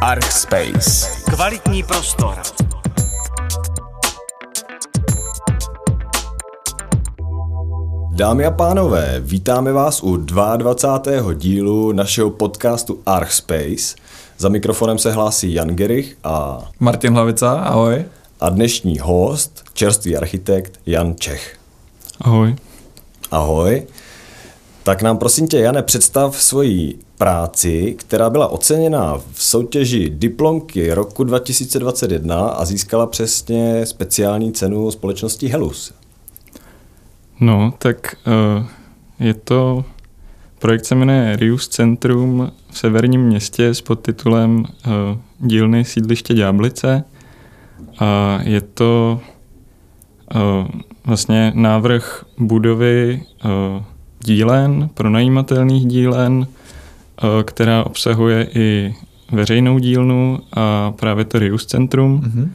Archspace. Kvalitní prostor. Dámy a pánové, vítáme vás u 22. dílu našeho podcastu Archspace. Za mikrofonem se hlásí Jan Gerich a, Martin Hlavica, ahoj. a dnešní host, čerstvý architekt Jan Čech. Ahoj. Ahoj. Tak nám prosím tě, Jane, představ svoji práci, která byla oceněna v soutěži diplomky roku 2021 a získala přesně speciální cenu společnosti Helus. No, tak uh, je to, projekt se jmenuje Rius Centrum v severním městě s podtitulem uh, Dílny sídliště Ďáblice a je to uh, vlastně návrh budovy dílen, pronajímatelných dílen, uh, která obsahuje i veřejnou dílnu a právě to Rius Centrum. Mm-hmm.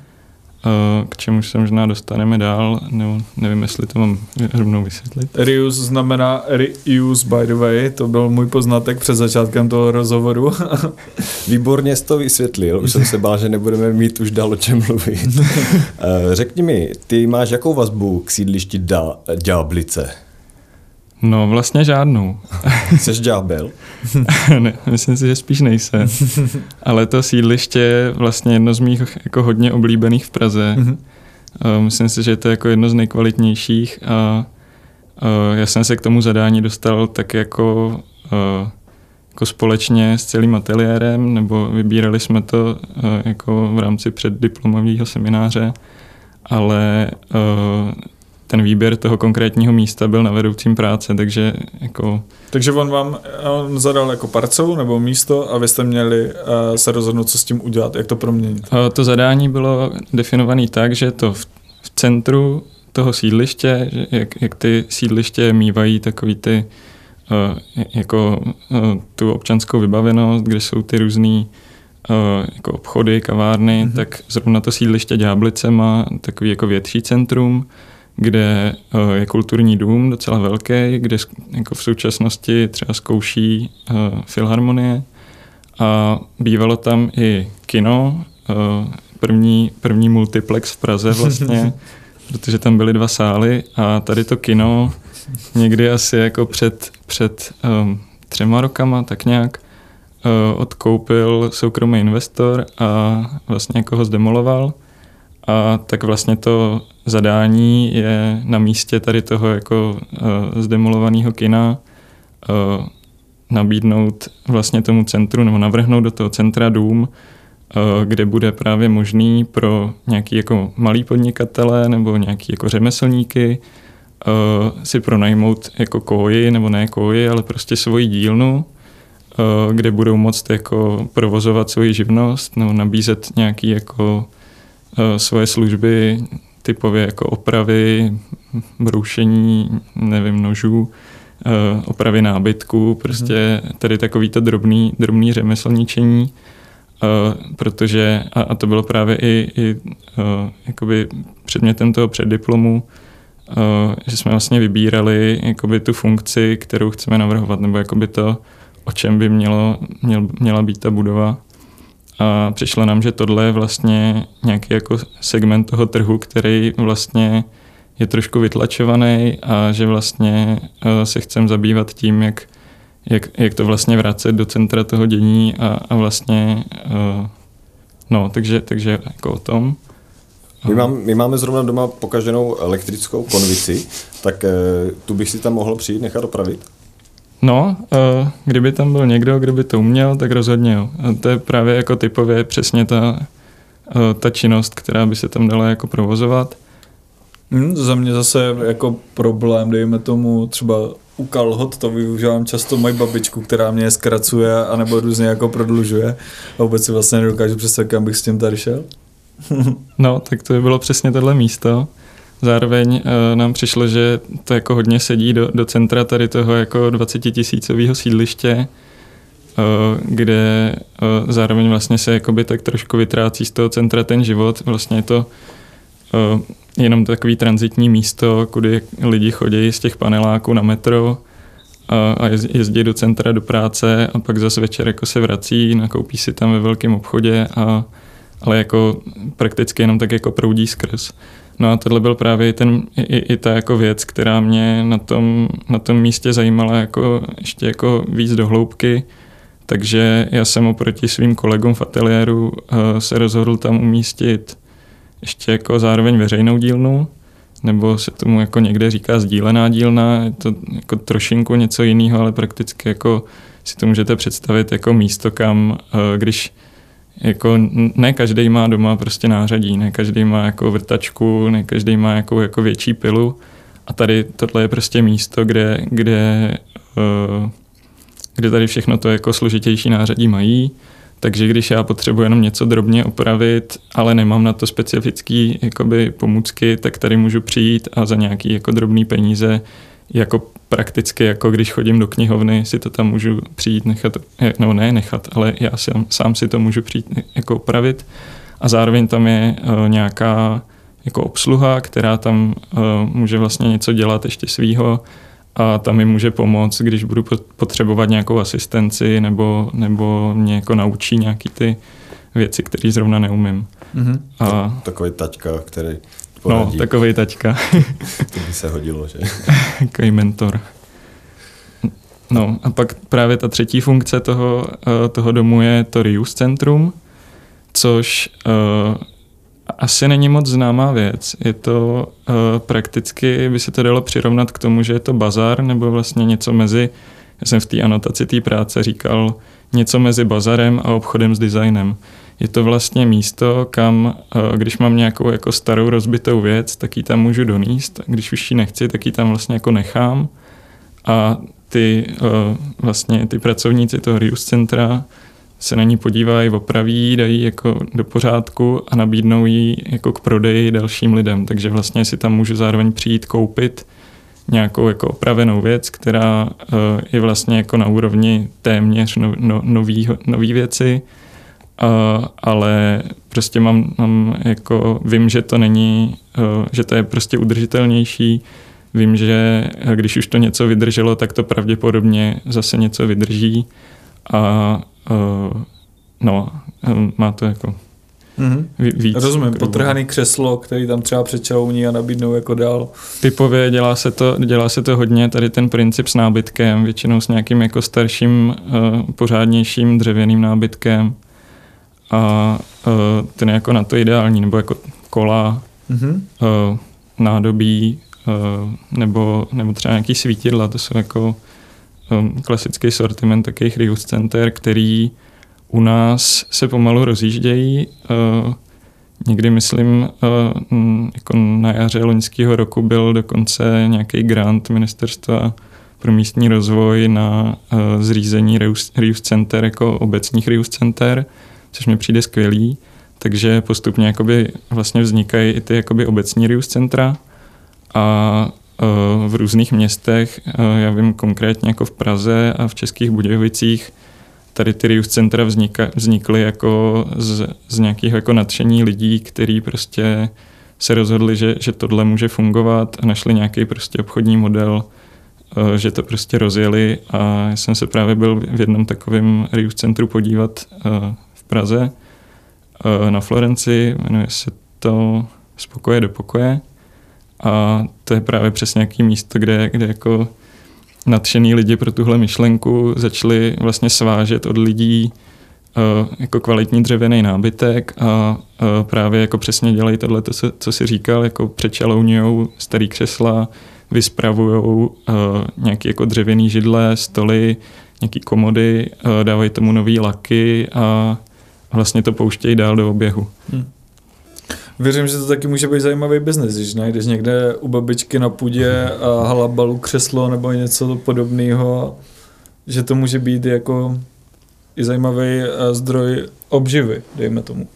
K čemu se možná dostaneme dál, nebo nevím, jestli to mám rovnou vysvětlit. Reuse znamená reuse by the way, to byl můj poznatek před začátkem toho rozhovoru. Výborně jsi to vysvětlil, už jsem se bál, že nebudeme mít už dál o čem mluvit. Řekni mi, ty máš jakou vazbu k sídlišti Ďáblice? No vlastně žádnou. Jsi ďábel? ne, myslím si, že spíš nejsem. Ale to sídliště je vlastně jedno z mých jako hodně oblíbených v Praze. Mm-hmm. Myslím si, že to je jako jedno z nejkvalitnějších a já jsem se k tomu zadání dostal tak jako, jako společně s celým ateliérem, nebo vybírali jsme to jako v rámci předdiplomového semináře, ale ten výběr toho konkrétního místa byl na vedoucím práce, takže jako... Takže on vám on zadal jako parcelu nebo místo a vy jste měli uh, se rozhodnout, co s tím udělat, jak to proměnit? Uh, to zadání bylo definované tak, že to v, v centru toho sídliště, že jak, jak ty sídliště mývají takový ty uh, jako uh, tu občanskou vybavenost, kde jsou ty různý uh, jako obchody, kavárny, mm-hmm. tak zrovna to sídliště Ďáblice má takový jako větší centrum, kde eh, je kulturní dům docela velký, kde jako v současnosti třeba zkouší uh, filharmonie. A bývalo tam i kino, uh, první, první multiplex v Praze vlastně, protože tam byly dva sály a tady to kino někdy asi jako před, před um, třema rokama tak nějak uh, odkoupil soukromý investor a vlastně jako ho zdemoloval a tak vlastně to zadání je na místě tady toho jako uh, zdemolovaného kina uh, nabídnout vlastně tomu centru nebo navrhnout do toho centra dům, uh, kde bude právě možný pro nějaký jako malý podnikatele nebo nějaký jako řemeslníky uh, si pronajmout jako koji, nebo ne koji, ale prostě svoji dílnu, uh, kde budou moct jako provozovat svoji živnost nebo nabízet nějaký jako svoje služby typově jako opravy, broušení, nevím, nožů, eh, opravy nábytku, prostě tady takový to drobný, drobný řemeslničení, eh, protože, a, a to bylo právě i, i eh, jakoby předmětem toho předdiplomu, že jsme vlastně vybírali jakoby tu funkci, kterou chceme navrhovat, nebo jakoby to, o čem by mělo, měl, měla být ta budova. A přišlo nám, že tohle je vlastně nějaký jako segment toho trhu, který vlastně je trošku vytlačovaný a že vlastně eh, se chcem zabývat tím, jak, jak, jak to vlastně vracet do centra toho dění a, a vlastně uh, no, takže, takže jako o tom. My, mám, my máme zrovna doma pokaženou elektrickou konvici, tak uh, tu bych si tam mohl přijít nechat opravit? No, kdyby tam byl někdo, kdo by to uměl, tak rozhodně jo. A to je právě jako typově přesně ta, ta činnost, která by se tam dala jako provozovat. Hmm, za mě zase jako problém, dejme tomu třeba u kalhot, to využívám často moji babičku, která mě zkracuje anebo různě jako prodlužuje a vůbec si vlastně nedokážu představit, kam bych s tím tady šel. no, tak to by bylo přesně tohle místo. Zároveň uh, nám přišlo, že to jako hodně sedí do, do centra tady toho jako 20 tisícového sídliště, uh, kde uh, zároveň vlastně se jakoby tak trošku vytrácí z toho centra ten život. Vlastně je to jenom takový transitní místo, kudy lidi chodí z těch paneláků na metro a, a jezdí do centra do práce a pak zase večer jako se vrací, nakoupí si tam ve velkém obchodě, a, ale jako prakticky jenom tak jako proudí skrz. No a tohle byl právě ten, i, i ta jako věc, která mě na tom, na tom místě zajímala jako ještě jako víc do hloubky, takže já jsem oproti svým kolegům v ateliéru uh, se rozhodl tam umístit ještě jako zároveň veřejnou dílnu, nebo se tomu jako někde říká sdílená dílna, je to jako trošinku něco jiného, ale prakticky jako si to můžete představit jako místo, kam uh, když jako ne každý má doma prostě nářadí, ne každý má jako vrtačku, ne každý má jako, jako větší pilu. A tady tohle je prostě místo, kde, kde, uh, kde tady všechno to jako složitější nářadí mají, takže když já potřebuji jenom něco drobně opravit, ale nemám na to specifické jakoby, pomůcky, tak tady můžu přijít a za nějaký jako drobný peníze jako prakticky, jako když chodím do knihovny, si to tam můžu přijít nechat, no ne nechat, ale já sám, sám si to můžu přijít jako opravit a zároveň tam je uh, nějaká jako obsluha, která tam uh, může vlastně něco dělat ještě svýho a tam mi může pomoct, když budu potřebovat nějakou asistenci nebo, nebo mě jako naučí nějaký ty věci, které zrovna neumím. Mm-hmm. A... Takový taťka, který poradí. No, takový taťka. to by se hodilo, že? takový mentor. No a pak právě ta třetí funkce toho, eh, toho domu je to reuse centrum, což uh, asi není moc známá věc. Je to uh, prakticky, by se to dalo přirovnat k tomu, že je to bazar nebo vlastně něco mezi, já jsem v té anotaci té práce říkal, něco mezi bazarem a obchodem s designem. Je to vlastně místo, kam, uh, když mám nějakou jako starou rozbitou věc, tak ji tam můžu donést. Když už ji nechci, tak ji tam vlastně jako nechám. A ty, uh, vlastně ty pracovníci toho reuse centra se na ní podívají, opraví, dají jako do pořádku a nabídnou ji jako k prodeji dalším lidem. Takže vlastně si tam můžu zároveň přijít koupit nějakou jako opravenou věc, která uh, je vlastně jako na úrovni téměř no, no, nový, nový věci, uh, ale prostě mám, mám jako, vím, že to není, uh, že to je prostě udržitelnější, vím, že když už to něco vydrželo, tak to pravděpodobně zase něco vydrží a uh, no, má to jako Mm-hmm. Víc. Rozumím, potrhaný křeslo, který tam třeba přečauní a nabídnou jako dál. Typově dělá se, to, dělá se to hodně, tady ten princip s nábytkem, většinou s nějakým jako starším, uh, pořádnějším dřevěným nábytkem a uh, ten je jako na to ideální, nebo jako kola, mm-hmm. uh, nádobí, uh, nebo, nebo třeba nějaký svítidla, to jsou jako Um, klasický sortiment takových reuse center, který u nás se pomalu rozjíždějí. Uh, někdy, myslím, uh, jako na jaře loňského roku byl dokonce nějaký grant ministerstva pro místní rozvoj na uh, zřízení reuse, reuse center jako obecních reuse center, což mi přijde skvělý. Takže postupně jakoby vlastně vznikají i ty jakoby obecní reuse centra a v různých městech, já vím konkrétně jako v Praze a v Českých Budějovicích, tady ty Rius centra vznika, vznikly jako z, z nějakého jako nadšení lidí, kteří prostě se rozhodli, že, že tohle může fungovat a našli nějaký prostě obchodní model, že to prostě rozjeli a já jsem se právě byl v jednom takovém Rius centru podívat Praze na Florenci, jmenuje se to Z pokoje do pokoje. A to je právě přesně nějaký místo, kde, kde jako nadšený lidi pro tuhle myšlenku začali vlastně svážet od lidí uh, jako kvalitní dřevěný nábytek a uh, právě jako přesně dělají tohle, to, co si říkal, jako přečalouňujou starý křesla, vyspravujou nějaký jako dřevěný židle, stoly, nějaký komody, dávají tomu nový laky a vlastně to pouštějí dál do oběhu. Hmm. Věřím, že to taky může být zajímavý biznes, když najdeš někde u babičky na půdě a halabalu křeslo nebo něco podobného, že to může být jako i zajímavý eh, zdroj obživy, dejme tomu.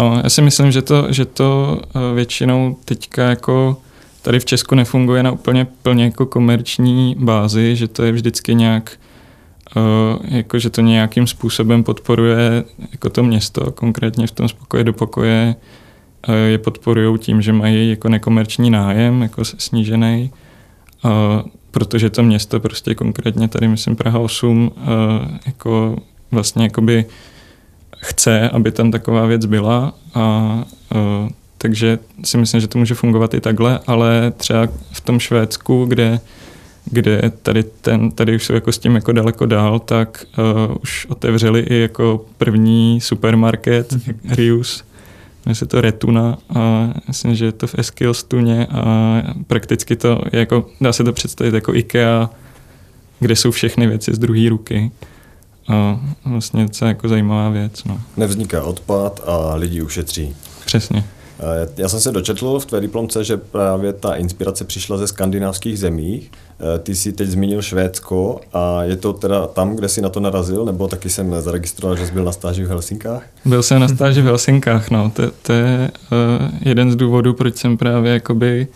No, já si myslím, že to, že to eh, většinou teďka jako tady v Česku nefunguje na úplně plně jako komerční bázi, že to je vždycky nějak jako, že to nějakým způsobem podporuje jako to město, konkrétně v tom spokoje do pokoje je podporují tím, že mají jako nekomerční nájem, jako snížený. protože to město prostě konkrétně tady, myslím, Praha 8, uh, jako vlastně jakoby chce, aby tam taková věc byla a takže si myslím, že to může fungovat i takhle, ale třeba v tom Švédsku, kde, kde tady, ten, tady už jsou jako s tím jako daleko dál, tak uh, už otevřeli i jako první supermarket mm-hmm. Rius, jmenuje se to Retuna a myslím, že je to v Eskilstuně a prakticky to je jako, dá se to představit jako IKEA, kde jsou všechny věci z druhé ruky. A vlastně to je jako zajímavá věc. No. Nevzniká odpad a lidi ušetří. Přesně. Eh, já jsem se dočetl v tvé diplomce, že právě ta inspirace přišla ze skandinávských zemí. Eh, ty jsi teď zmínil Švédsko a je to teda tam, kde jsi na to narazil, nebo taky jsem zaregistroval, že jsi byl na stáži v Helsinkách? Byl jsem na stáži v Helsinkách, no. To, to je uh, jeden z důvodů, proč jsem právě jakoby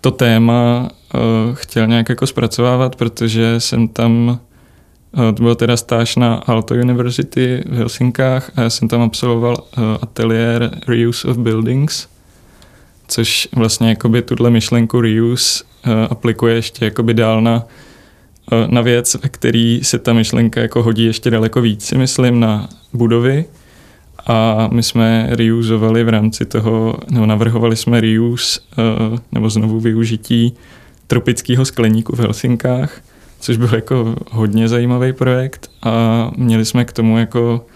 to téma uh, chtěl nějak jako zpracovávat, protože jsem tam to byl teda stáž na Aalto University v Helsinkách a já jsem tam absolvoval ateliér Reuse of Buildings, což vlastně jakoby tuhle myšlenku reuse aplikuje ještě jakoby dál na, na věc, ve který se ta myšlenka jako hodí ještě daleko víc, si myslím, na budovy. A my jsme reusovali v rámci toho, nebo navrhovali jsme reuse, nebo znovu využití tropického skleníku v Helsinkách – což byl jako hodně zajímavý projekt a měli jsme k tomu jako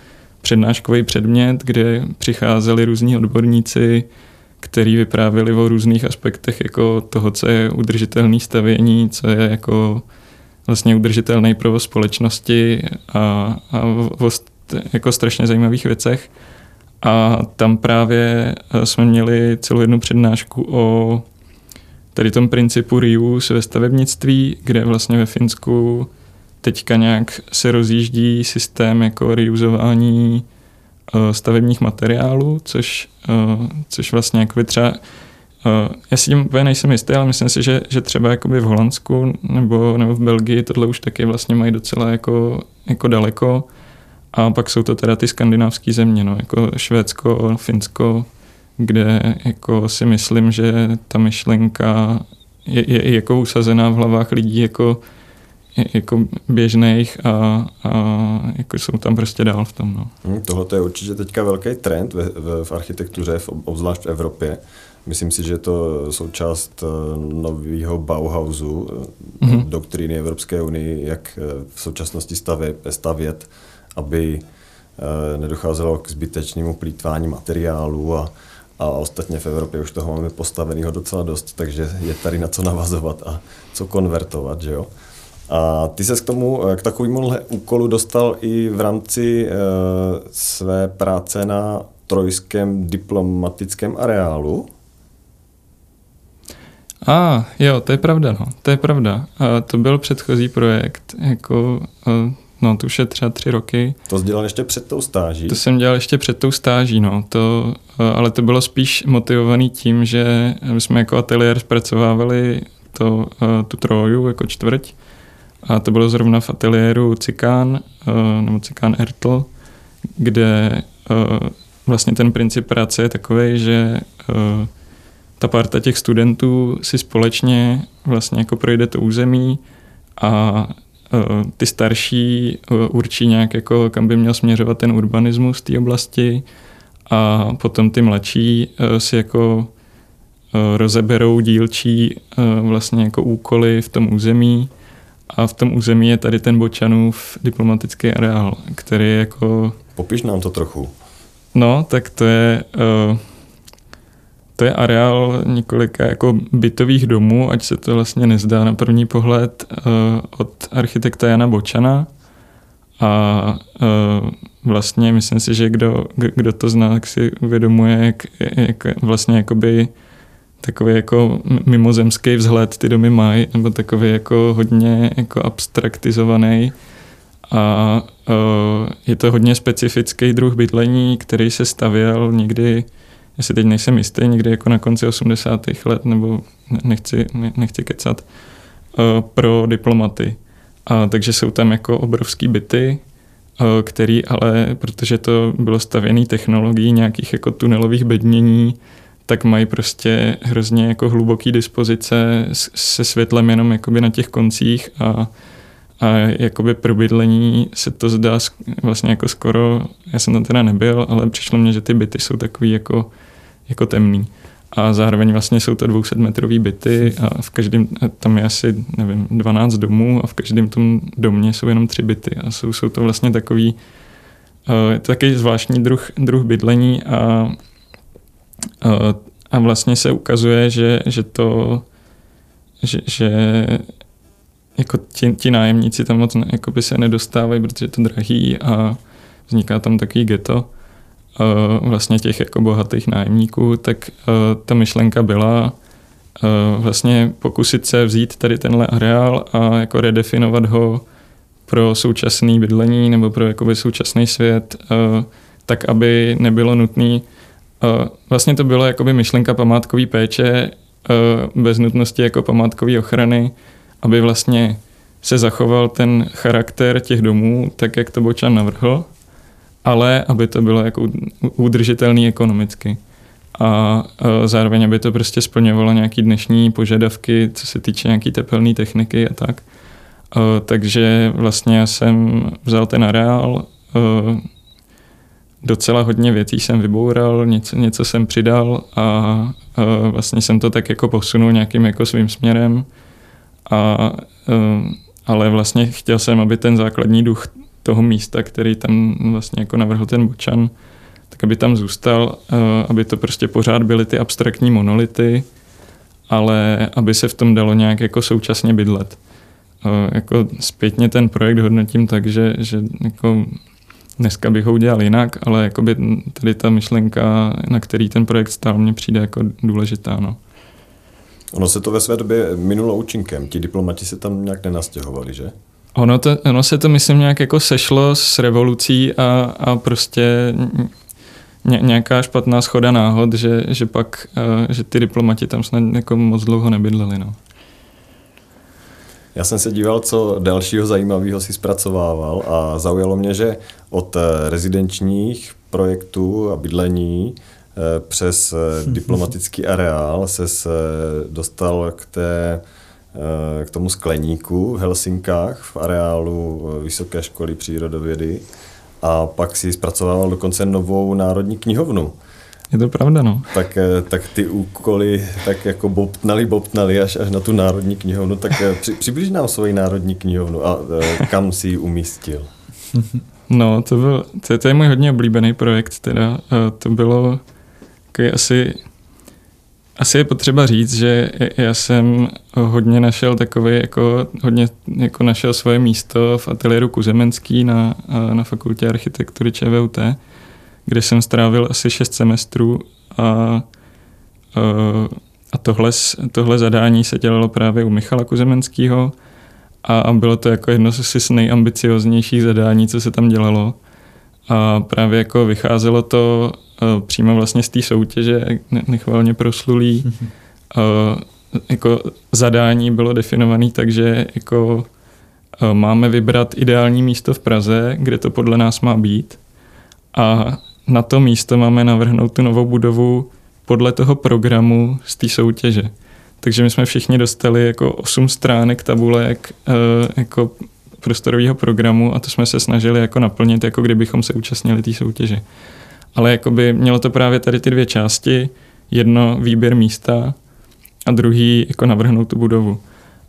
přednáškový předmět, kde přicházeli různí odborníci, kteří vyprávěli o různých aspektech jako toho, co je udržitelné stavění, co je jako vlastně udržitelný provoz společnosti a, a o jako strašně zajímavých věcech. A tam právě jsme měli celou jednu přednášku o tady tom principu reuse ve stavebnictví, kde vlastně ve Finsku teďka nějak se rozjíždí systém jako reuzování uh, stavebních materiálů, což, uh, což vlastně jako třeba Uh, já si tím úplně nejsem jistý, ale myslím si, že, že třeba jakoby v Holandsku nebo, nebo v Belgii tohle už taky vlastně mají docela jako, jako daleko. A pak jsou to teda ty skandinávské země, no, jako Švédsko, Finsko, kde jako si myslím, že ta myšlenka je, je jako usazená v hlavách lidí jako, jako běžných a, a jako jsou tam prostě dál v tom. No. Hmm, Tohle je určitě teďka velký trend v, v, v architektuře, v, obzvlášť v Evropě. Myslím si, že je to součást eh, nového Bauhausu, mm-hmm. doktríny Evropské unie, jak eh, v současnosti stavět, stavět aby nedocházelo k zbytečnému plítvání materiálu a, a ostatně v Evropě už toho máme postaveného docela dost, takže je tady na co navazovat a co konvertovat, že jo. A ty se k tomu, k takovému úkolu dostal i v rámci e, své práce na trojském diplomatickém areálu. A ah, jo, to je pravda, no, to je pravda. A to byl předchozí projekt, jako e, No, to už je třeba tři roky. To jsi dělal ještě před tou stáží? To jsem dělal ještě před tou stáží, no. To, eh, ale to bylo spíš motivovaný tím, že my jsme jako ateliér zpracovávali to, eh, tu troju jako čtvrť a to bylo zrovna v ateliéru Cikán, eh, nebo Cikán Ertl, kde vlastně ten princip práce je takový, že ta parta těch studentů si společně vlastně jako projde to území a Eh, ty starší eh, určí nějak, jako, kam by měl směřovat ten urbanismus té oblasti a potom ty mladší eh, si jako rozeberou dílčí vlastně jako úkoly v tom území a v tom území je tady ten Bočanův diplomatický areál, který je jako... Popiš nám to trochu. No, tak to je to je areál několika jako bytových domů, ať se to vlastně nezdá na první pohled, uh, od architekta Jana Bočana. A uh, vlastně myslím si, že kdo, kdo to zná, tak si uvědomuje, jak, jak vlastně jakoby takový jako mimozemský vzhled ty domy mají, nebo takový jako hodně jako abstraktizovaný. A uh, je to hodně specifický druh bydlení, který se stavěl někdy já si teď nejsem jistý, někdy jako na konci 80. let, nebo nechci, nechci kecat, eh, pro diplomaty. A, takže jsou tam jako obrovský byty, eh, který ale, protože to bylo stavěné technologií nějakých jako tunelových bednění, tak mají prostě hrozně jako hluboký dispozice se světlem jenom jakoby na těch koncích a, a jakoby pro bydlení se to zdá vlastně jako skoro, já jsem tam teda nebyl, ale přišlo mně, že ty byty jsou takový jako, jako temný. A zároveň vlastně jsou to 200 metrový byty a v každém, tam je asi, nevím, 12 domů a v každém tom domě jsou jenom tři byty a jsou, jsou to vlastně takový, uh, je to zvláštní druh, druh bydlení a a vlastně se ukazuje, že, že to, že, že jako ti, ti nájemníci tam moc ne, se nedostávají, protože je to drahý a vzniká tam takový ghetto vlastně těch jako bohatých nájemníků, tak ta myšlenka byla vlastně pokusit se vzít tady tenhle areál a jako redefinovat ho pro současný bydlení nebo pro jakoby současný svět, tak aby nebylo nutné Vlastně to bylo jakoby myšlenka památkové péče bez nutnosti jako památkové ochrany, aby vlastně se zachoval ten charakter těch domů, tak jak to Bočan navrhl, ale aby to bylo jako udržitelný ekonomicky. A zároveň, aby to prostě splňovalo nějaký dnešní požadavky, co se týče nějaký tepelné techniky a tak. Takže vlastně já jsem vzal ten areál, docela hodně věcí jsem vyboural, něco, něco jsem přidal a, a vlastně jsem to tak jako posunul nějakým jako svým směrem. A, a, ale vlastně chtěl jsem, aby ten základní duch toho místa, který tam vlastně jako navrhl ten Bočan, tak aby tam zůstal, aby to prostě pořád byly ty abstraktní monolity, ale aby se v tom dalo nějak jako současně bydlet. Jako zpětně ten projekt hodnotím tak, že, že jako Dneska bych ho udělal jinak, ale jakoby tady ta myšlenka, na který ten projekt stál, mně přijde jako důležitá. No. Ono se to ve své době minulo účinkem. Ti diplomati se tam nějak nenastěhovali, že? Ono, to, ono se to, myslím, nějak jako sešlo s revolucí a, a prostě ně, nějaká špatná schoda náhod, že, že pak, že ty diplomati tam snad jako moc dlouho nebydleli. No. Já jsem se díval, co dalšího zajímavého si zpracovával a zaujalo mě, že od eh, rezidenčních projektů a bydlení eh, přes eh, diplomatický areál se dostal k, té, k tomu skleníku v Helsinkách v areálu Vysoké školy přírodovědy a pak si zpracovával dokonce novou národní knihovnu. Je to pravda, no. Tak, eh, tak ty úkoly tak jako bobtnali, bobtnali až, až na tu národní knihovnu. Tak eh, při, přibliž nám svoji národní knihovnu a eh, kam si ji umístil. No, to, byl, to, to je můj hodně oblíbený projekt, teda. To bylo asi asi je potřeba říct, že já jsem hodně našel takový, jako, hodně jako našel svoje místo v ateliéru Kuzemenský na, na fakultě architektury ČVUT kde jsem strávil asi 6 semestrů a, a tohle, tohle zadání se dělalo právě u Michala Kuzemenského a bylo to jako jedno z nejambicioznějších zadání, co se tam dělalo. A právě jako vycházelo to přímo vlastně z té soutěže nechvalně proslulý. Mm-hmm. Jako zadání bylo definované tak, že jako máme vybrat ideální místo v Praze, kde to podle nás má být. A na to místo máme navrhnout tu novou budovu podle toho programu z té soutěže. Takže my jsme všichni dostali jako osm stránek tabulek e, jako prostorového programu a to jsme se snažili jako naplnit, jako kdybychom se účastnili té soutěže. Ale jako by mělo to právě tady ty dvě části, jedno výběr místa a druhý jako navrhnout tu budovu.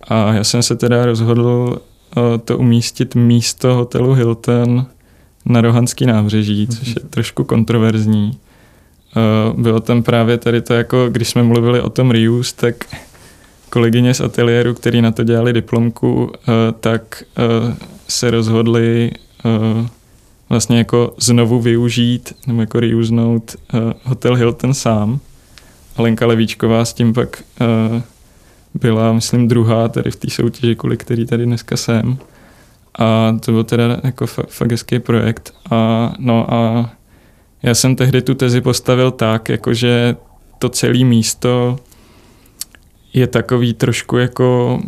A já jsem se teda rozhodl e, to umístit místo hotelu Hilton na Rohanský nábřeží, což je trošku kontroverzní. Bylo tam právě tady to, jako když jsme mluvili o tom reuse, tak kolegyně z ateliéru, který na to dělali diplomku, uh, tak uh, se rozhodli vlastně jako znovu využít nebo jako reusenout Hotel Hilton sám. Lenka Levíčková s tím pak byla, myslím, druhá tady v té soutěži, kvůli který tady dneska jsem. A to byl teda jako fakt hezký projekt. A, no a já jsem tehdy tu tezi postavil tak, jakože to celé místo je takový trošku jako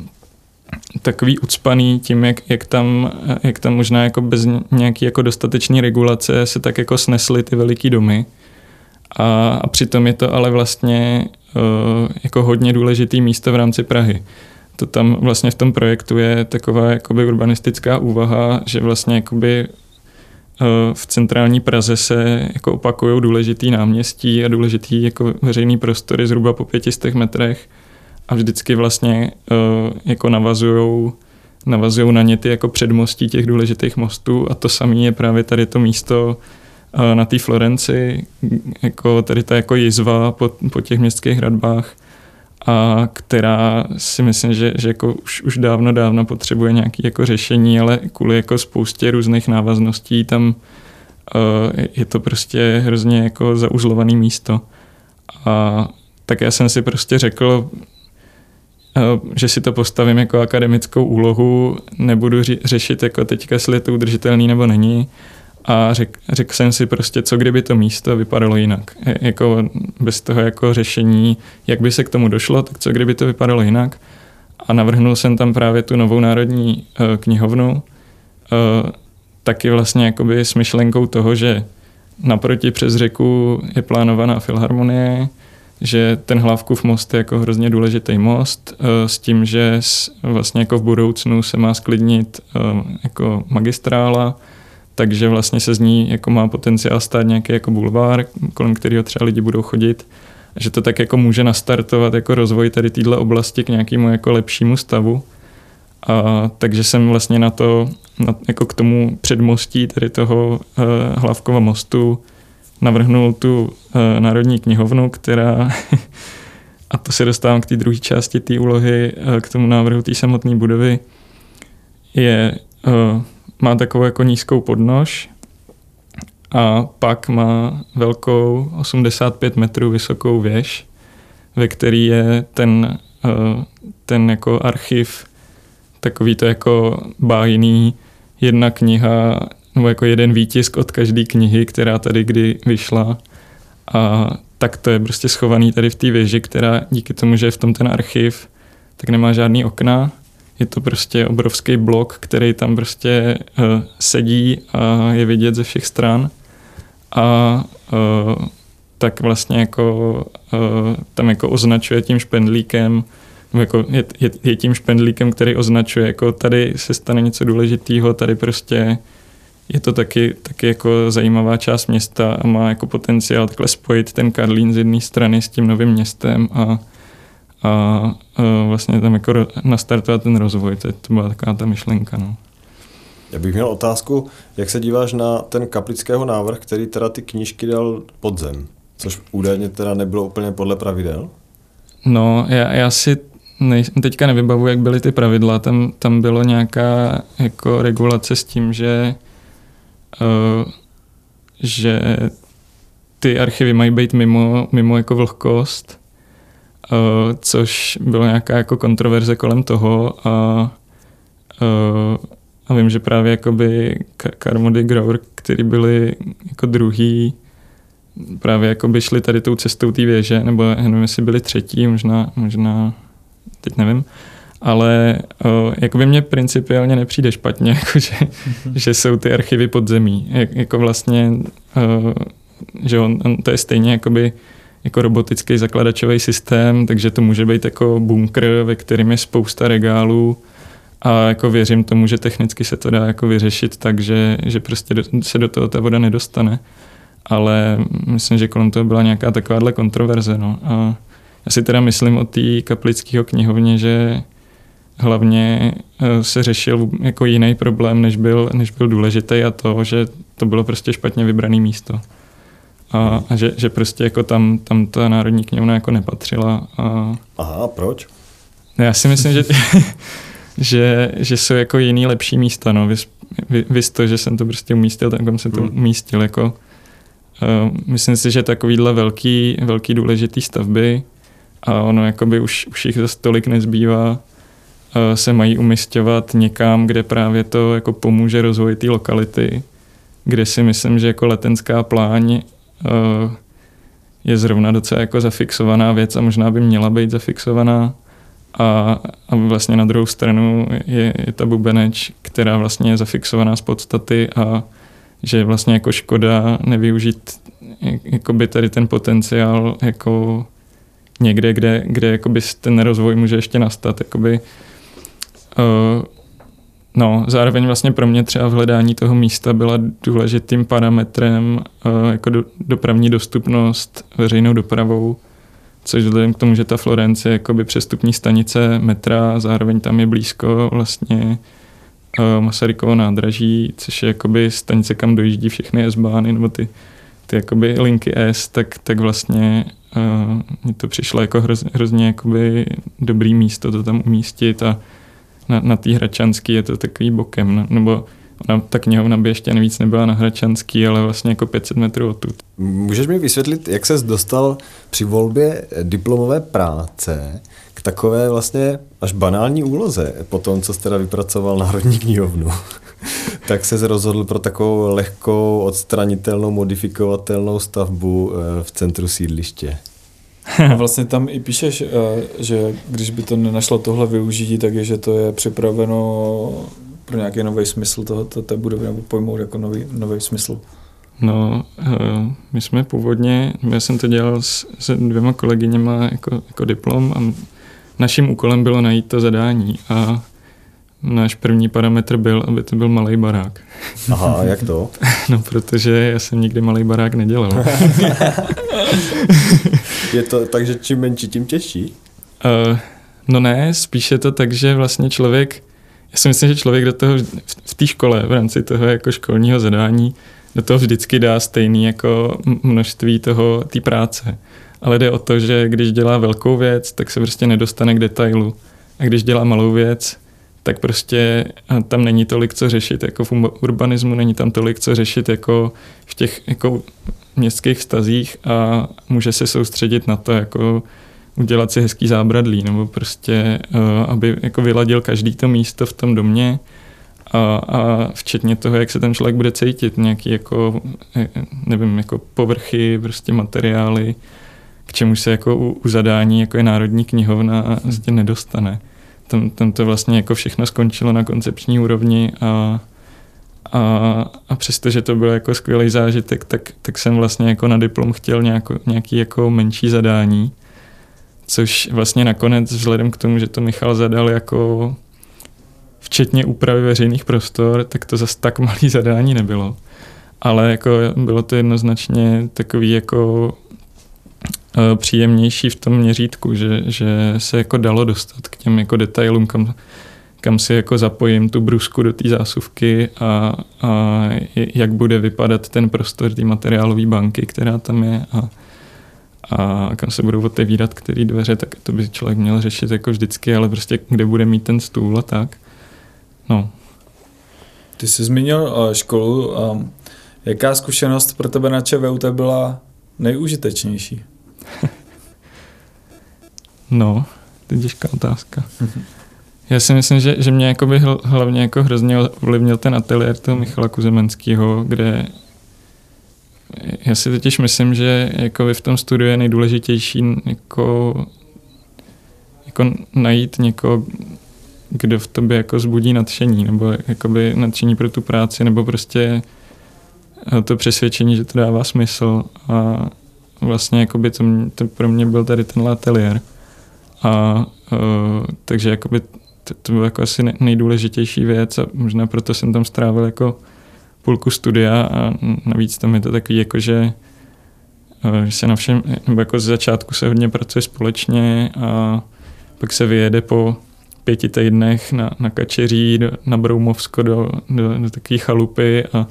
takový ucpaný tím, jak, jak, tam, jak tam možná jako bez nějaký jako dostatečný regulace se tak jako snesly ty veliký domy. A, a přitom je to ale vlastně uh, jako hodně důležitý místo v rámci Prahy. To tam vlastně v tom projektu je taková jakoby urbanistická úvaha, že vlastně jakoby uh, v centrální Praze se jako opakují důležitý náměstí a důležitý jako veřejný prostory zhruba po pětistech metrech a vždycky vlastně uh, jako navazují navazují na ně ty jako předmostí těch důležitých mostů a to samé je právě tady to místo uh, na té Florenci, jako tady ta jako jizva po, po těch městských hradbách, a která si myslím, že, že jako už, už dávno, dávno potřebuje nějaké jako řešení, ale kvůli jako spoustě různých návazností tam uh, je to prostě hrozně jako zauzlované místo. A tak já jsem si prostě řekl, Eh, že si to postavím jako akademickou úlohu, nebudu řešit jako teďka, jestli je to udržitelný nebo není. A řekl řek jsem si prostě, co kdyby to místo vypadalo jinak. Jako bez toho jako řešení, jak by se k tomu došlo, tak co kdyby to vypadalo jinak. A navrhnul jsem tam právě tu novou národní uh, knihovnu, uh, taky vlastně jakoby s myšlenkou toho, že naproti přes řeku je plánovaná filharmonie, že ten Hlavkův most je jako hrozně důležitý most eh, s tím, že vlastně jako v budoucnu se má sklidnit jako magistrála, takže vlastně se z ní jako má potenciál stát nějaký jako bulvár, kolem kterého třeba lidi budou chodit, že to tak jako může nastartovat jako rozvoj tady téhle oblasti k nějakému jako lepšímu stavu. A, takže jsem vlastně na to, na, jako k tomu předmostí tady toho uh, Hlavkova mostu navrhnul tu uh, Národní knihovnu, která, a to se dostávám k té druhé části té úlohy, uh, k tomu návrhu té samotné budovy, je, má takovou jako nízkou podnož a pak má velkou 85 metrů vysokou věž, ve který je ten, uh, ten jako archiv, takový to jako bájný, jedna kniha nebo jako jeden výtisk od každé knihy, která tady kdy vyšla. A tak to je prostě schovaný tady v té věži, která díky tomu, že je v tom ten archiv, tak nemá žádný okna. Je to prostě obrovský blok, který tam prostě uh, sedí a je vidět ze všech stran. A uh, tak vlastně jako uh, tam jako označuje tím špendlíkem, jako je, je, je tím špendlíkem, který označuje, jako tady se stane něco důležitého, tady prostě je to taky, taky jako zajímavá část města a má jako potenciál takhle spojit ten Karlín z jedné strany s tím novým městem a, a, vlastně tam jako nastartovat ten rozvoj. To, byla taková ta myšlenka. No. Já bych měl otázku, jak se díváš na ten kaplického návrh, který teda ty knížky dal pod zem, což údajně teda nebylo úplně podle pravidel? No, já, já si nej, teďka nevybavu, jak byly ty pravidla. Tam, tam bylo nějaká jako regulace s tím, že Eh, že ty archivy mají být mimo, mimo jako vlhkost, uh, což bylo nějaká jako kontroverze kolem toho a, uh, a vím, že právě jakoby Carmody Grower, který byli jako druhý, právě jako by šli tady tou cestou té věže, nebo jenom jestli byli třetí, možná, možná teď nevím, ale uh, jako by mě principiálně nepřijde špatně, jako že, mm-hmm. že jsou ty archivy pod zemí. Jak, jako vlastně, uh, že on, on, to je stejně jakoby jako robotický zakladačový systém, takže to může být jako bunkr, ve kterém je spousta regálů a jako věřím tomu, že technicky se to dá jako vyřešit takže že prostě do, se do toho ta voda nedostane. Ale myslím, že kolem toho byla nějaká takováhle kontroverze. No. A já si teda myslím o té kaplického knihovně, že hlavně eh, se řešil jako jiný problém, než byl, než byl důležitý a to, že to bylo prostě špatně vybrané místo. A, a že, že prostě jako tam, tam ta národní knihovna jako nepatřila. A... Aha, proč? Já si myslím, že, že, že jsou jako jiný lepší místa, no. Vys, vys to, že jsem to prostě umístil tam, kam jsem to hmm. umístil, jako uh, myslím si, že takovýhle velký, velký důležitý stavby a ono jakoby už, už jich za tolik nezbývá, Eh, se mají umistovat někam, kde právě to jako pomůže rozvoji té lokality, kde si myslím, že jako letenská pláň eh, je zrovna docela jako zafixovaná věc a možná by měla být zafixovaná. A, a vlastně na druhou stranu je, je ta bubeneč, která vlastně je zafixovaná z podstaty a že je vlastně jako škoda nevyužít jakoby tady ten potenciál jako někde, kde, kde jakoby ten rozvoj může ještě nastat. Jakoby, uh, no, zároveň vlastně pro mě třeba v hledání toho místa byla důležitým parametrem uh, jako do, dopravní dostupnost veřejnou dopravou, což vzhledem k tomu, že ta Florence je jakoby přestupní stanice metra, zároveň tam je blízko vlastně uh, Masarykovo nádraží, což je jakoby stanice, kam dojíždí všechny S-bány, nebo ty, ty jakoby linky S, tak, tak vlastně uh, mi to přišlo jako hroz, hrozně jakoby dobrý místo to tam umístit a na, na té Hračanský je to takový bokem, no, nebo ona, ta knihovna by ještě navíc nebyla na Hračanský, ale vlastně jako 500 metrů odtud. Můžeš mi vysvětlit, jak ses dostal při volbě diplomové práce k takové vlastně až banální úloze po tom, co jsi teda vypracoval Národní knihovnu? tak se rozhodl pro takovou lehkou, odstranitelnou, modifikovatelnou stavbu eh, v centru sídliště. A vlastně tam i píšeš, eh, že když by to nenašlo tohle využití, tak je, že to je připraveno pro nějaký nový smysl toho, to, té budovy, nebo pojmout jako nový, nový smysl. No, eh, my jsme původně, já jsem to dělal s, s dvěma kolegyněma jako, jako diplom a naším úkolem bylo najít to zadání a náš první parametr byl, aby to byl malý barák. Aha, jak to? no, protože já jsem nikdy malý barák nedělal. je to tak, že čím menší, tím těžší? Uh, no ne, spíš je to tak, že vlastně člověk, já si myslím, že člověk do toho v té škole, v rámci toho jako školního zadání, do toho vždycky dá stejný jako množství toho, té práce. Ale jde o to, že když dělá velkou věc, tak se prostě nedostane k detailu. A když dělá malou věc, tak prostě tam není tolik co řešit, jako v urbanismu není tam tolik co řešit jako v těch jako městských vztazích a může se soustředit na to, jako udělat si hezký zábradlí, nebo prostě, aby jako vyladil každý to místo v tom domě a, a včetně toho, jak se ten člověk bude cítit, nějaký jako, e, nevím, jako povrchy, prostě materiály, k čemu se jako u, u zadání, jako je Národní knihovna, vlastně nedostane tam, tam to vlastně jako všechno skončilo na koncepční úrovni a, a, a přestože to byl jako skvělý zážitek, tak, tak jsem vlastně jako na diplom chtěl nějako, nějaký jako menší zadání, což vlastně nakonec vzhledem k tomu, že to Michal zadal jako včetně úpravy veřejných prostor, tak to zase tak malý zadání nebylo. Ale jako bylo to jednoznačně takový jako příjemnější v tom měřítku, že, že se jako dalo dostat k těm jako detailům, kam, kam si jako zapojím tu brusku do té zásuvky a, a jak bude vypadat ten prostor té materiálové banky, která tam je a, a kam se budou otevírat které dveře, tak to by člověk měl řešit jako vždycky, ale prostě kde bude mít ten stůl a tak. No. Ty jsi zmínil uh, školu. Jaká zkušenost pro tebe na ČVUT byla nejúžitečnější? no, to je těžká otázka. Já si myslím, že, že mě jakoby hlavně jako hrozně ovlivnil ten ateliér toho Michala Kuzemenského, kde já si totiž myslím, že jakoby v tom studiu je nejdůležitější jako, jako najít někoho, kdo v tobě jako zbudí nadšení, nebo jakoby nadšení pro tu práci, nebo prostě to přesvědčení, že to dává smysl a vlastně jakoby to, to pro mě byl tady ten ateliér. A uh, takže jakoby to, to bylo jako asi nejdůležitější věc a možná proto jsem tam strávil jako půlku studia a navíc tam je to takový jako, že, uh, se na všem, nebo jako z začátku se hodně pracuje společně a pak se vyjede po pěti týdnech na, na Kačeří, do, na Broumovsko do, do, do takové chalupy a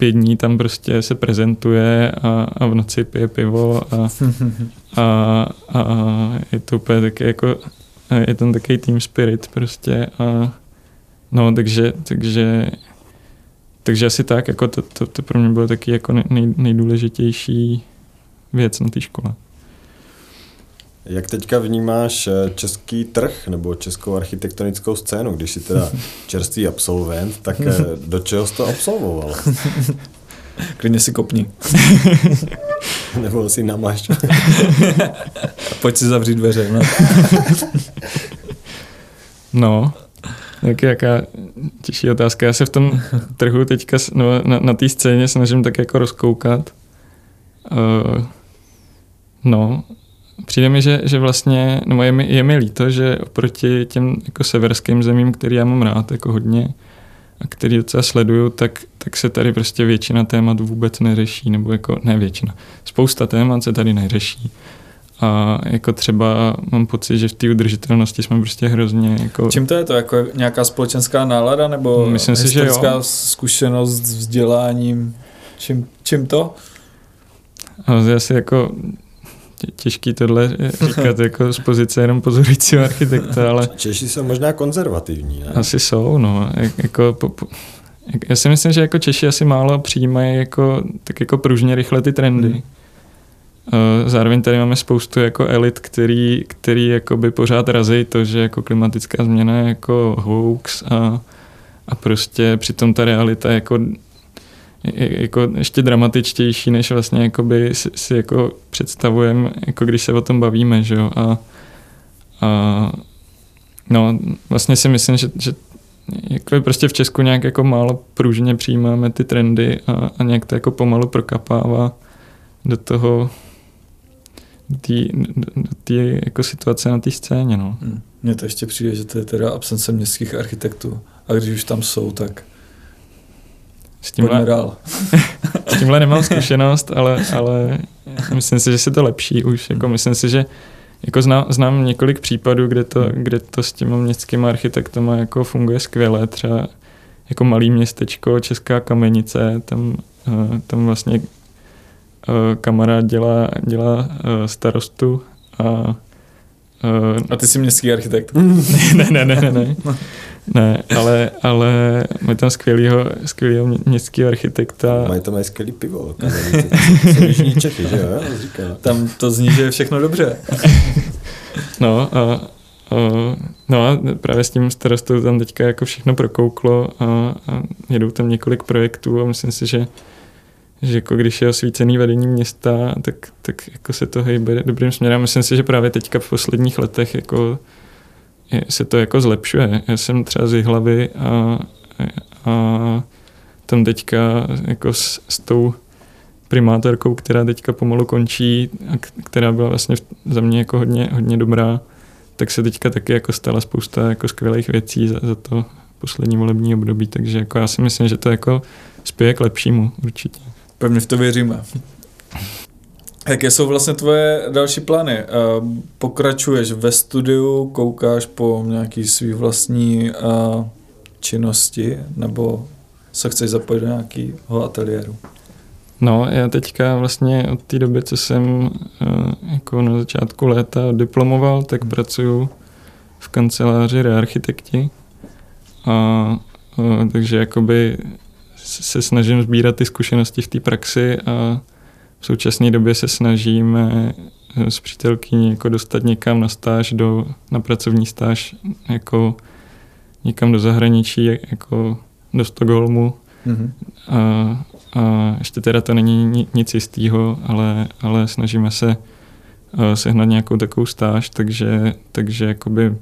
pět dní tam prostě se prezentuje a, a v noci pije pivo a, a, a je to úplně taky jako, je tam takový team spirit prostě a no takže, takže takže asi tak, jako to, to, to pro mě bylo taky jako nej, nejdůležitější věc na té škole. Jak teďka vnímáš eh, český trh nebo českou architektonickou scénu, když jsi teda čerstvý absolvent, tak eh, do čeho jsi to absolvoval? Klidně si kopni. nebo si namáš. Pojď si zavřít dveře. No. no, tak jaká těžší otázka. Já se v tom trhu teďka no, na, na té scéně snažím tak jako rozkoukat uh, no, přijde mi, že, že vlastně, no je mi, je mi líto, že oproti těm jako severským zemím, který já mám rád jako hodně a který docela sleduju, tak, tak se tady prostě většina témat vůbec neřeší, nebo jako ne většina. Spousta témat se tady neřeší. A jako třeba mám pocit, že v té udržitelnosti jsme prostě hrozně jako... Čím to je to? Jako nějaká společenská nálada nebo Myslím si, že jo. zkušenost s vzděláním? Čím, čím to? Ale asi jako těžký tohle říkat jako z pozice jenom pozorujícího architekta, ale... Češi jsou možná konzervativní, ne? Asi jsou, no. Jako, po, po, já si myslím, že jako Češi asi málo přijímají jako, tak jako pružně rychle ty trendy. Hmm. Zároveň tady máme spoustu jako elit, který, který jakoby pořád razí to, že jako klimatická změna je jako hoax a, a prostě přitom ta realita jako jako ještě dramatičtější, než vlastně jakoby si, si jako představujeme, jako když se o tom bavíme, že jo, a, a no, vlastně si myslím, že, že jako prostě v Česku nějak jako málo pružně přijímáme ty trendy a, a nějak to jako pomalu prokapává do toho do té jako situace na té scéně. No. Hmm. Mně to ještě přijde, že to je teda absence městských architektů. A když už tam jsou, tak s tímhle, dál. s tímhle nemám zkušenost, ale, ale myslím si, že se to lepší už. Jako myslím si, že jako znám, znám několik případů, kde to, kde to s těma městskými architektama jako funguje skvěle. Třeba jako malý městečko, Česká kamenice, tam, eh, tam vlastně eh, kamarád dělá, dělá eh, starostu a a ty jsi městský architekt? ne, ne, ne, ne, ne. Ne, ale, ale mají tam skvělýho, skvělýho městského architekta. Mají tam mají skvělý pivo. Čechy, že jo? Tam to zní, že je všechno dobře. no a, a, no a právě s tím starostou tam teďka jako všechno prokouklo a, a jedou tam několik projektů a myslím si, že že jako když je osvícený vedení města, tak, tak jako se to hejbe dobrým směrem. Myslím si, že právě teďka v posledních letech jako je, se to jako zlepšuje. Já jsem třeba z hlavy a, a tam teďka jako s, s tou primátorkou, která teďka pomalu končí a která byla vlastně za mě jako hodně, hodně dobrá, tak se teďka taky jako stala spousta jako skvělých věcí za, za to poslední volební období, takže jako já si myslím, že to jako spěje k lepšímu určitě. Pevně v to věříme. Jaké jsou vlastně tvoje další plány? Eh, pokračuješ ve studiu, koukáš po nějaký svý vlastní eh, činnosti, nebo se chceš zapojit do nějakého ateliéru? No, já teďka vlastně od té doby, co jsem eh, jako na začátku léta diplomoval, tak hmm. pracuju v kanceláři rearchitekti. A, takže jakoby se snažím sbírat ty zkušenosti v té praxi a v současné době se snažíme eh, s přítelkyní jako dostat někam na stáž, do, na pracovní stáž, jako někam do zahraničí, jako do Stockholmu. Mm-hmm. A, a ještě teda to není nic jistého, ale, ale snažíme se uh, sehnat nějakou takovou stáž, takže, takže jakoby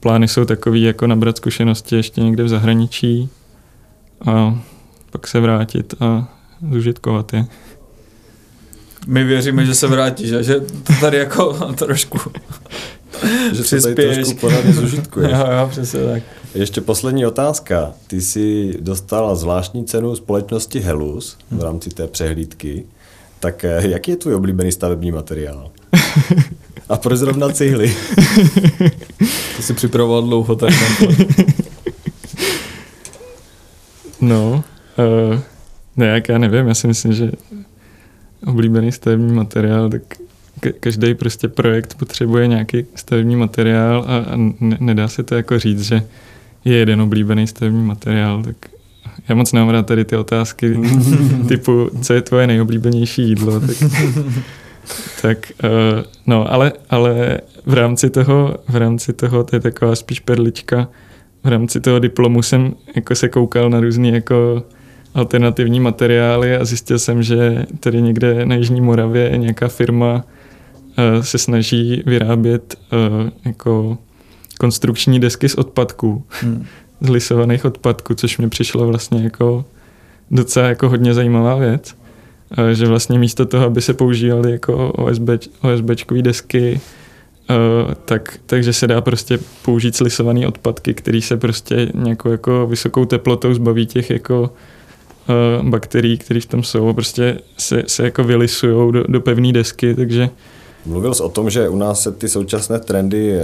plány jsou takový, jako nabrat zkušenosti ještě někde v zahraničí a pak se vrátit a zužitkovat je. My věříme, že se vrátíš a že to tady jako trošku že se tady trošku pořádně zužitkuješ. jo, jo, přesně tak. Ještě poslední otázka. Ty jsi dostala zvláštní cenu společnosti Helus v rámci té přehlídky. Tak eh, jaký je tvůj oblíbený stavební materiál? A proč zrovna cihly? to si připravoval dlouho, tak No, uh, ne, jak já nevím, já si myslím, že oblíbený stavební materiál, tak každý prostě projekt potřebuje nějaký stavební materiál a, a ne, nedá se to jako říct, že je jeden oblíbený stavební materiál, tak já moc nemám rád tady ty otázky typu, co je tvoje nejoblíbenější jídlo, tak, tak uh, no, ale, ale v rámci toho, v rámci toho, to je taková spíš perlička, v rámci toho diplomu jsem jako se koukal na různý jako alternativní materiály a zjistil jsem, že tady někde na Jižní Moravě nějaká firma uh, se snaží vyrábět uh, jako konstrukční desky z odpadků, hmm. z lisovaných odpadků, což mi přišlo vlastně jako docela jako hodně zajímavá věc. že vlastně místo toho, aby se používaly jako OSB, OSBčkové desky, tak, takže se dá prostě použít slisované odpadky, které se prostě nějakou jako vysokou teplotou zbaví těch jako bakterií, které v tom jsou, prostě se, se jako vylisují do, do pevné desky, takže Mluvil jsi o tom, že u nás se ty současné trendy eh,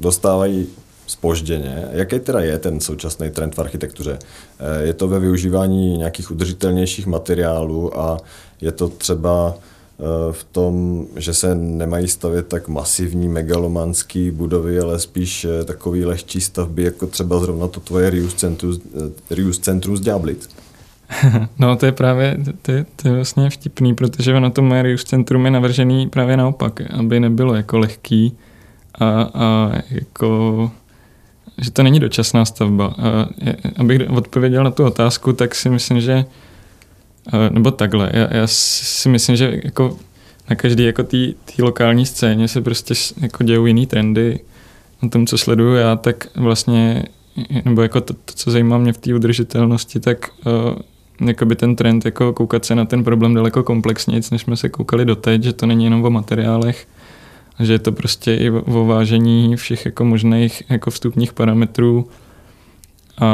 dostávají spožděně. Jaký teda je ten současný trend v architektuře? Eh, je to ve využívání nějakých udržitelnějších materiálů a je to třeba eh, v tom, že se nemají stavět tak masivní megalomanský budovy, ale spíš takový lehčí stavby, jako třeba zrovna to tvoje Rius Centrum, Rius Centrum z Ďáblic. No to je právě, to je, to je vlastně vtipný, protože ono to moje Rius Centrum je navržený právě naopak, aby nebylo jako lehký a, a jako že to není dočasná stavba. A abych odpověděl na tu otázku, tak si myslím, že nebo takhle, já, já si myslím, že jako na každý jako tý, tý lokální scéně se prostě jako dějou jiný trendy. Na tom, co sleduju já, tak vlastně, nebo jako to, to co zajímá mě v té udržitelnosti, tak jakoby ten trend jako koukat se na ten problém daleko komplexněji, než jsme se koukali doteď, že to není jenom o materiálech, že je to prostě i o vážení všech jako možných jako vstupních parametrů a,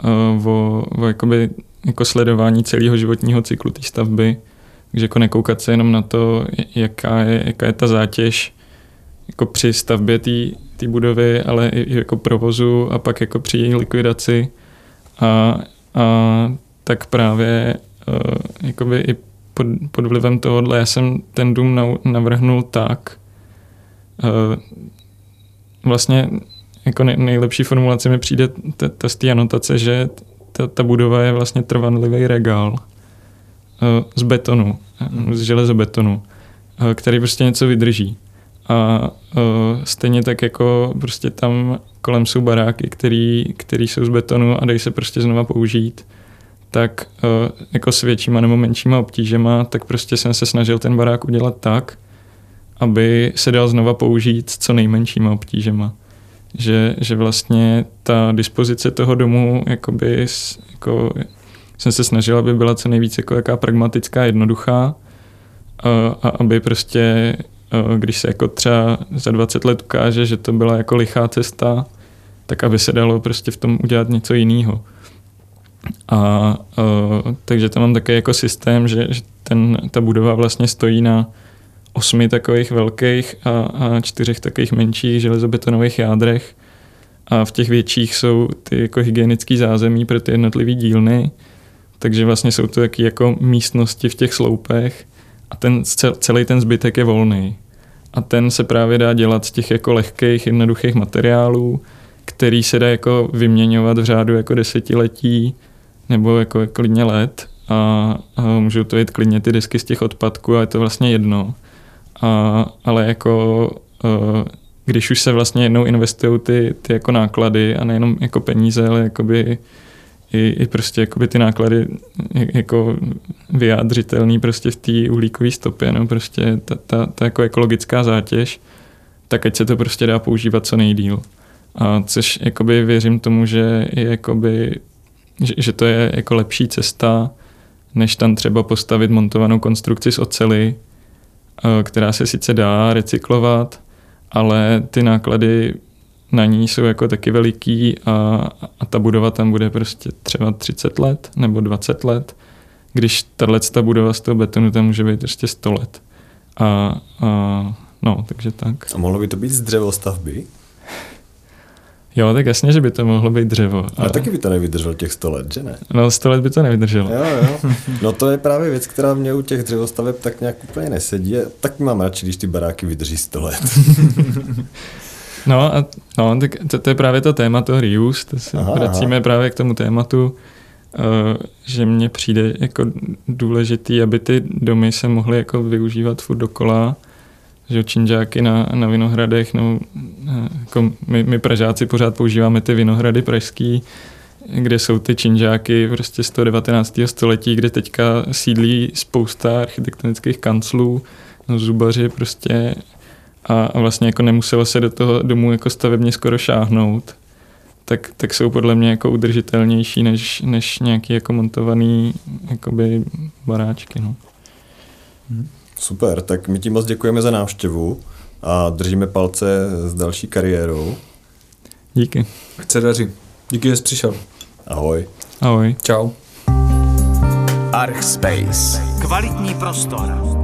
a o, o jakoby jako sledování celého životního cyklu té stavby, takže jako nekoukat se jenom na to, jaká je, jaká je ta zátěž jako při stavbě té budovy, ale i jako provozu a pak jako při její likvidaci. A, a tak právě uh, jakoby i pod, pod vlivem tohohle já jsem ten dům navrhnul tak, uh, vlastně jako nej, nejlepší formulace mi přijde ta, ta z té anotace, že ta, ta budova je vlastně trvanlivý regál uh, z betonu, z železobetonu, uh, který prostě něco vydrží. A uh, stejně tak jako prostě tam kolem jsou baráky, který, který jsou z betonu a dají se prostě znova použít tak uh, jako s většíma nebo menšíma obtížema, tak prostě jsem se snažil ten barák udělat tak, aby se dal znova použít co nejmenšíma obtížema. Že, že vlastně ta dispozice toho domu, jakoby, jako, jsem se snažil, aby byla co nejvíc jako jaká pragmatická, jednoduchá a, a aby prostě, když se jako třeba za 20 let ukáže, že to byla jako lichá cesta, tak aby se dalo prostě v tom udělat něco jiného. A uh, takže tam mám také jako systém, že, že ten, ta budova vlastně stojí na osmi takových velkých a, a čtyřech takových menších železobetonových jádrech. A v těch větších jsou ty jako hygienické zázemí pro ty jednotlivé dílny, takže vlastně jsou to taky jako místnosti v těch sloupech. A ten celý ten zbytek je volný. A ten se právě dá dělat z těch jako lehkých, jednoduchých materiálů, který se dá jako vyměňovat v řádu jako desetiletí nebo jako klidně let a, a můžou to jít klidně ty disky z těch odpadků a je to vlastně jedno. A, ale jako uh, když už se vlastně jednou investují ty, ty jako náklady a nejenom jako peníze, ale jakoby i, i prostě jakoby ty náklady jako vyjádřitelný prostě v té uhlíkové stopě, no prostě ta, ta, ta jako ekologická zátěž, tak ať se to prostě dá používat co nejdíl. A což jakoby věřím tomu, že je jakoby že, že to je jako lepší cesta, než tam třeba postavit montovanou konstrukci z ocely, eh, která se sice dá recyklovat, ale ty náklady na ní jsou jako taky veliký a, a ta budova tam bude prostě třeba 30 let nebo 20 let, když ta budova z toho betonu tam může být ještě 100 let. A, a no, takže tak. A mohlo by to být z dřevostavby? Jo, tak jasně, že by to mohlo být dřevo. Ale, ale taky by to nevydrželo těch 100 let, že ne? No 100 let by to nevydrželo. Jo, jo. No to je právě věc, která mě u těch dřevostaveb tak nějak úplně nesedí. Tak mám radši, když ty baráky vydrží 100 let. no, a, no tak to, to, je právě to téma toho reuse, to se aha, vracíme aha. právě k tomu tématu, uh, že mně přijde jako důležitý, aby ty domy se mohly jako využívat furt dokola že činžáky na, na Vinohradech, no, jako my, my Pražáci pořád používáme ty Vinohrady pražský, kde jsou ty činžáky prostě z toho 19. století, kde teďka sídlí spousta architektonických kanclů, no, zubaři prostě a, a vlastně jako nemuselo se do toho domu jako stavebně skoro šáhnout, tak, tak jsou podle mě jako udržitelnější než, než nějaký jako montovaný jakoby baráčky. No. Super, tak my ti moc děkujeme za návštěvu a držíme palce s další kariérou. Díky. Chce daři. Díky, že jsi přišel. Ahoj. Ahoj. Čau. Archspace. Kvalitní prostor.